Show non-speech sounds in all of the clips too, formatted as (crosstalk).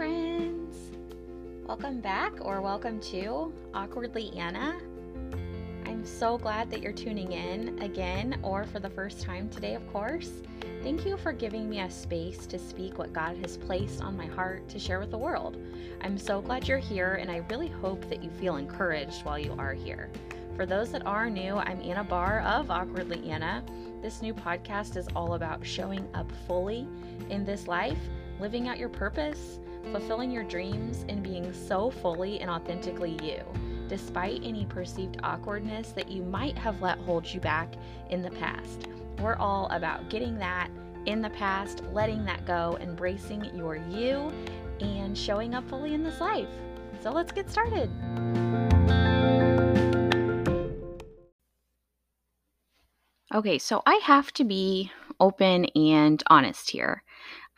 friends. Welcome back or welcome to Awkwardly Anna. I'm so glad that you're tuning in again or for the first time today, of course. Thank you for giving me a space to speak what God has placed on my heart to share with the world. I'm so glad you're here, and I really hope that you feel encouraged while you are here. For those that are new, I'm Anna Barr of Awkwardly Anna. This new podcast is all about showing up fully in this life, living out your purpose, fulfilling your dreams, and being so fully and authentically you, despite any perceived awkwardness that you might have let hold you back in the past. We're all about getting that in the past, letting that go, embracing your you, and showing up fully in this life. So let's get started. Okay, so I have to be open and honest here.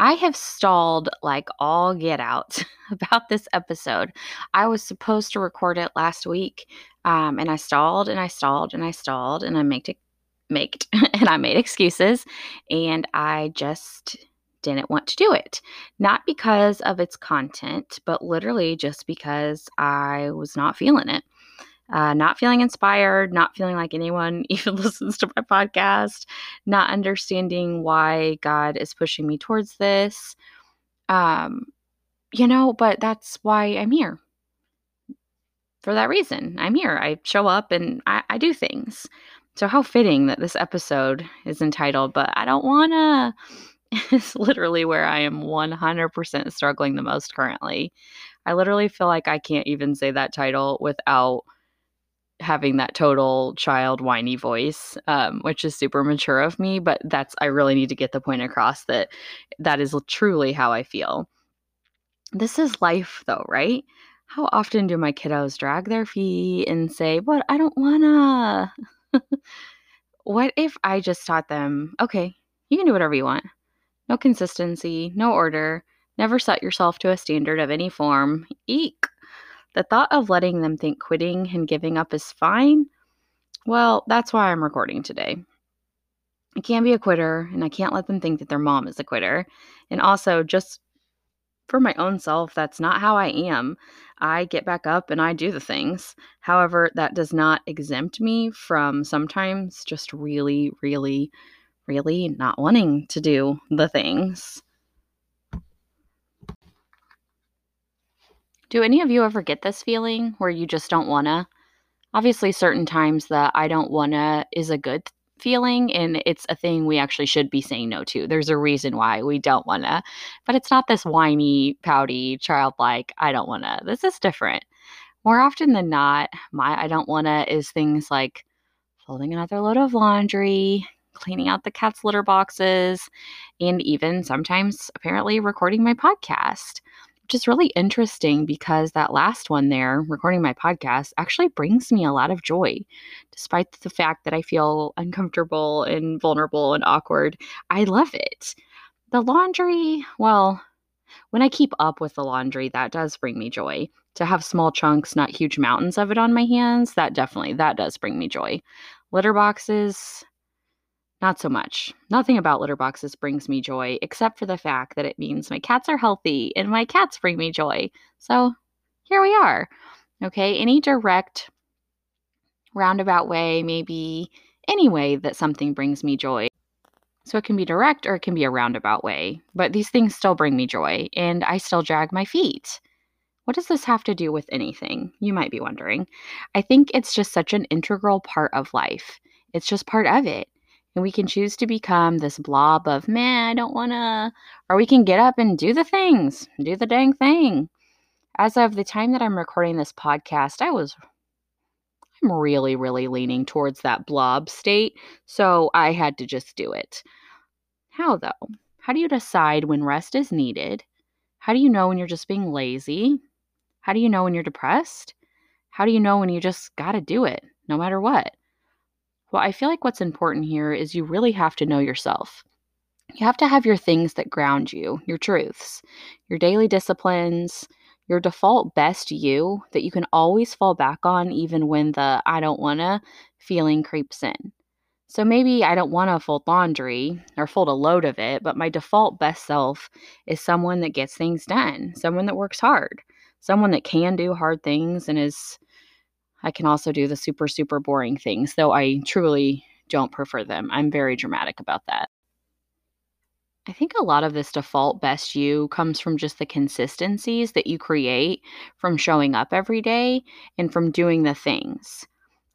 I have stalled like all get out (laughs) about this episode. I was supposed to record it last week, um, and I stalled and I stalled and I stalled and I made it, made (laughs) and I made excuses, and I just didn't want to do it. Not because of its content, but literally just because I was not feeling it uh, not feeling inspired, not feeling like anyone (laughs) even listens to my podcast, not understanding why God is pushing me towards this. Um, you know, but that's why I'm here. For that reason, I'm here. I show up and I, I do things. So, how fitting that this episode is entitled, But I Don't Wanna. (laughs) It's literally where I am 100% struggling the most currently. I literally feel like I can't even say that title without having that total child whiny voice, um, which is super mature of me. But that's, I really need to get the point across that that is truly how I feel. This is life, though, right? How often do my kiddos drag their feet and say, What? I don't wanna? (laughs) what if I just taught them, okay, you can do whatever you want? No consistency, no order, never set yourself to a standard of any form. Eek. The thought of letting them think quitting and giving up is fine, well, that's why I'm recording today. I can't be a quitter, and I can't let them think that their mom is a quitter. And also, just for my own self, that's not how I am. I get back up and I do the things. However, that does not exempt me from sometimes just really, really, really not wanting to do the things. Do any of you ever get this feeling where you just don't wanna? Obviously, certain times the I don't wanna is a good feeling and it's a thing we actually should be saying no to. There's a reason why we don't wanna, but it's not this whiny, pouty, childlike, I don't wanna. This is different. More often than not, my I don't wanna is things like folding another load of laundry, cleaning out the cat's litter boxes, and even sometimes apparently recording my podcast which is really interesting because that last one there, recording my podcast, actually brings me a lot of joy. Despite the fact that I feel uncomfortable and vulnerable and awkward, I love it. The laundry, well, when I keep up with the laundry, that does bring me joy. To have small chunks, not huge mountains of it on my hands, that definitely that does bring me joy. Litter boxes, not so much. Nothing about litter boxes brings me joy, except for the fact that it means my cats are healthy and my cats bring me joy. So here we are. Okay, any direct, roundabout way, maybe any way that something brings me joy. So it can be direct or it can be a roundabout way, but these things still bring me joy and I still drag my feet. What does this have to do with anything? You might be wondering. I think it's just such an integral part of life. It's just part of it. And we can choose to become this blob of, man, I don't want to, or we can get up and do the things, do the dang thing. As of the time that I'm recording this podcast, I was, I'm really, really leaning towards that blob state. So I had to just do it. How though? How do you decide when rest is needed? How do you know when you're just being lazy? How do you know when you're depressed? How do you know when you just got to do it no matter what? Well, I feel like what's important here is you really have to know yourself. You have to have your things that ground you, your truths, your daily disciplines, your default best you that you can always fall back on, even when the I don't wanna feeling creeps in. So maybe I don't want to fold laundry or fold a load of it, but my default best self is someone that gets things done, someone that works hard, someone that can do hard things and is I can also do the super super boring things, though I truly don't prefer them. I'm very dramatic about that. I think a lot of this default best you comes from just the consistencies that you create from showing up every day and from doing the things.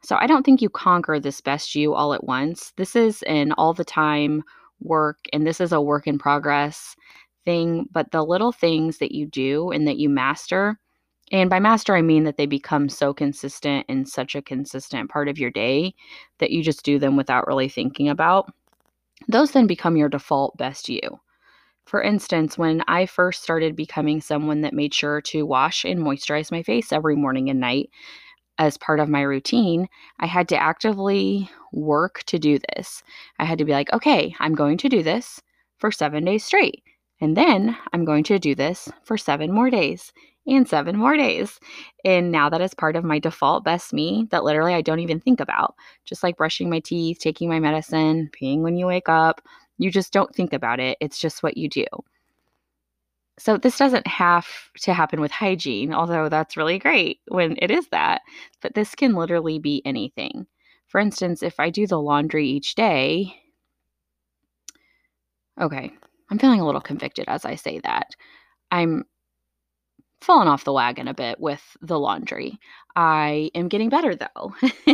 So I don't think you conquer this best you all at once. This is an all the time work and this is a work in progress thing, but the little things that you do and that you master, and by master, I mean that they become so consistent and such a consistent part of your day that you just do them without really thinking about those then become your default best you. For instance, when I first started becoming someone that made sure to wash and moisturize my face every morning and night as part of my routine, I had to actively work to do this. I had to be like, okay, I'm going to do this for seven days straight. And then I'm going to do this for seven more days and seven more days. And now that is part of my default best me that literally I don't even think about. Just like brushing my teeth, taking my medicine, peeing when you wake up. You just don't think about it. It's just what you do. So this doesn't have to happen with hygiene, although that's really great when it is that. But this can literally be anything. For instance, if I do the laundry each day, okay, I'm feeling a little convicted as I say that. I'm fallen off the wagon a bit with the laundry. I am getting better though, (laughs)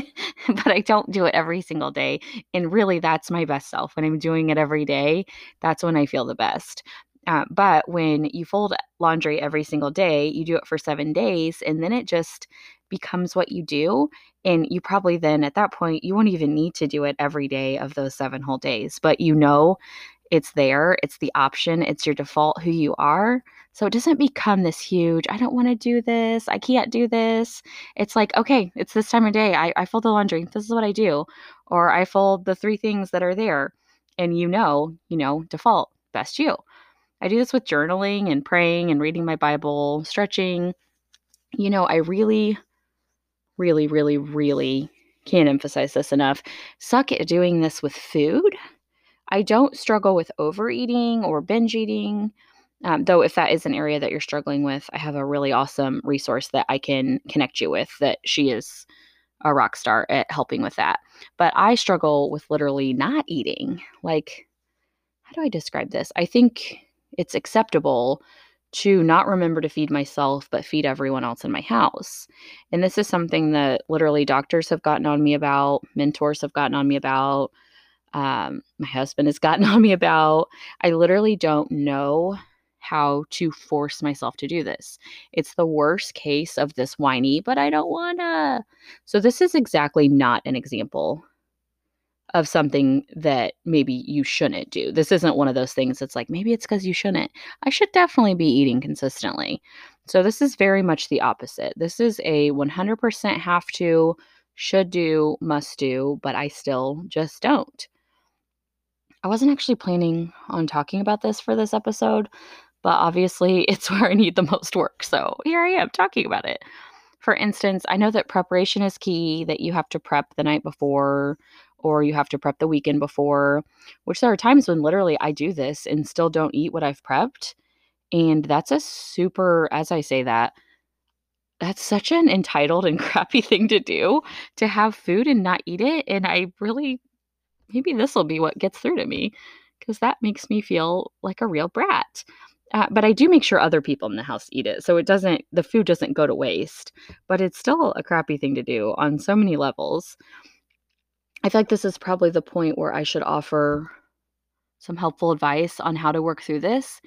but I don't do it every single day. And really, that's my best self. When I'm doing it every day, that's when I feel the best. Uh, but when you fold laundry every single day, you do it for seven days, and then it just becomes what you do. And you probably then, at that point, you won't even need to do it every day of those seven whole days. But you know it's there, it's the option, it's your default who you are. So it doesn't become this huge, I don't want to do this, I can't do this. It's like, okay, it's this time of day. I, I fold the laundry. This is what I do. Or I fold the three things that are there. And you know, you know, default, best you. I do this with journaling and praying and reading my Bible, stretching. You know, I really, really, really, really can't emphasize this enough. Suck at doing this with food. I don't struggle with overeating or binge eating um, though, if that is an area that you're struggling with, I have a really awesome resource that I can connect you with that she is a rock star at helping with that. But I struggle with literally not eating. Like, how do I describe this? I think it's acceptable to not remember to feed myself, but feed everyone else in my house. And this is something that literally doctors have gotten on me about, mentors have gotten on me about, um, my husband has gotten (laughs) on me about. I literally don't know how to force myself to do this. It's the worst case of this whiny, but I don't wanna. So, this is exactly not an example of something that maybe you shouldn't do. This isn't one of those things that's like, maybe it's because you shouldn't. I should definitely be eating consistently. So, this is very much the opposite. This is a 100% have to, should do, must do, but I still just don't. I wasn't actually planning on talking about this for this episode, but obviously (laughs) it's where I need the most work. So here I am talking about it. For instance, I know that preparation is key, that you have to prep the night before or you have to prep the weekend before, which there are times when literally I do this and still don't eat what I've prepped. And that's a super, as I say that, that's such an entitled and (laughs) crappy thing to do to have food and not eat it. And I really, maybe this will be what gets through to me because that makes me feel like a real brat. Uh, but I do make sure other people in the house eat it. So it doesn't, the food doesn't go to waste, but it's still a crappy thing to do on so many levels. I feel like this is probably the point where I should offer some helpful advice on how to work through this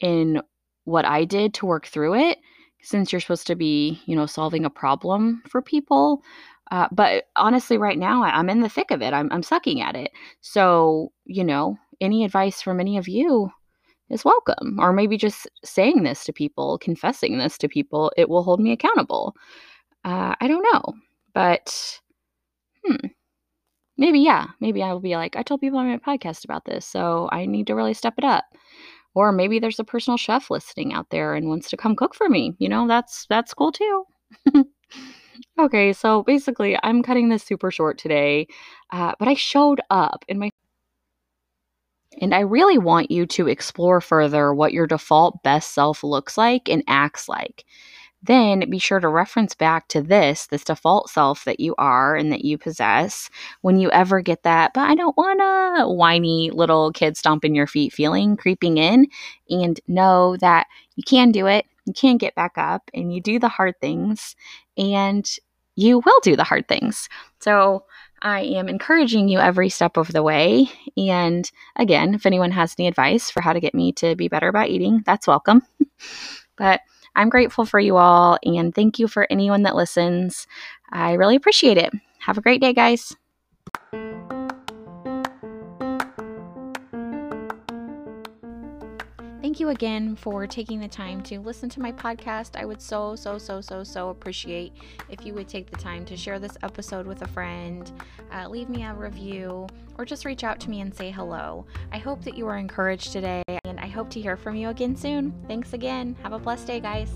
in what I did to work through it, since you're supposed to be, you know, solving a problem for people. Uh, but honestly, right now, I'm in the thick of it. I'm, I'm sucking at it. So, you know, any advice from any of you is welcome. Or maybe just saying this to people, confessing this to people, it will hold me accountable. Uh, I don't know. But, hmm, maybe, yeah, maybe I will be like, I told people on my podcast about this, so I need to really step it up. Or maybe there's a personal chef listening out there and wants to come cook for me. You know, that's that's cool too. (laughs) Okay, so basically, I'm cutting this super short today, uh, but I showed up in my and I really want you to explore further what your default best self looks like and acts like. Then be sure to reference back to this, this default self that you are and that you possess when you ever get that, but I don't wanna whiny little kid stomping your feet feeling creeping in and know that you can do it, you can get back up, and you do the hard things, and you will do the hard things. So I am encouraging you every step of the way. And again, if anyone has any advice for how to get me to be better about eating, that's welcome. (laughs) but I'm grateful for you all and thank you for anyone that listens. I really appreciate it. Have a great day, guys. Thank you again for taking the time to listen to my podcast. I would so, so, so, so, so appreciate if you would take the time to share this episode with a friend, uh, leave me a review, or just reach out to me and say hello. I hope that you are encouraged today, and I hope to hear from you again soon. Thanks again. Have a blessed day, guys.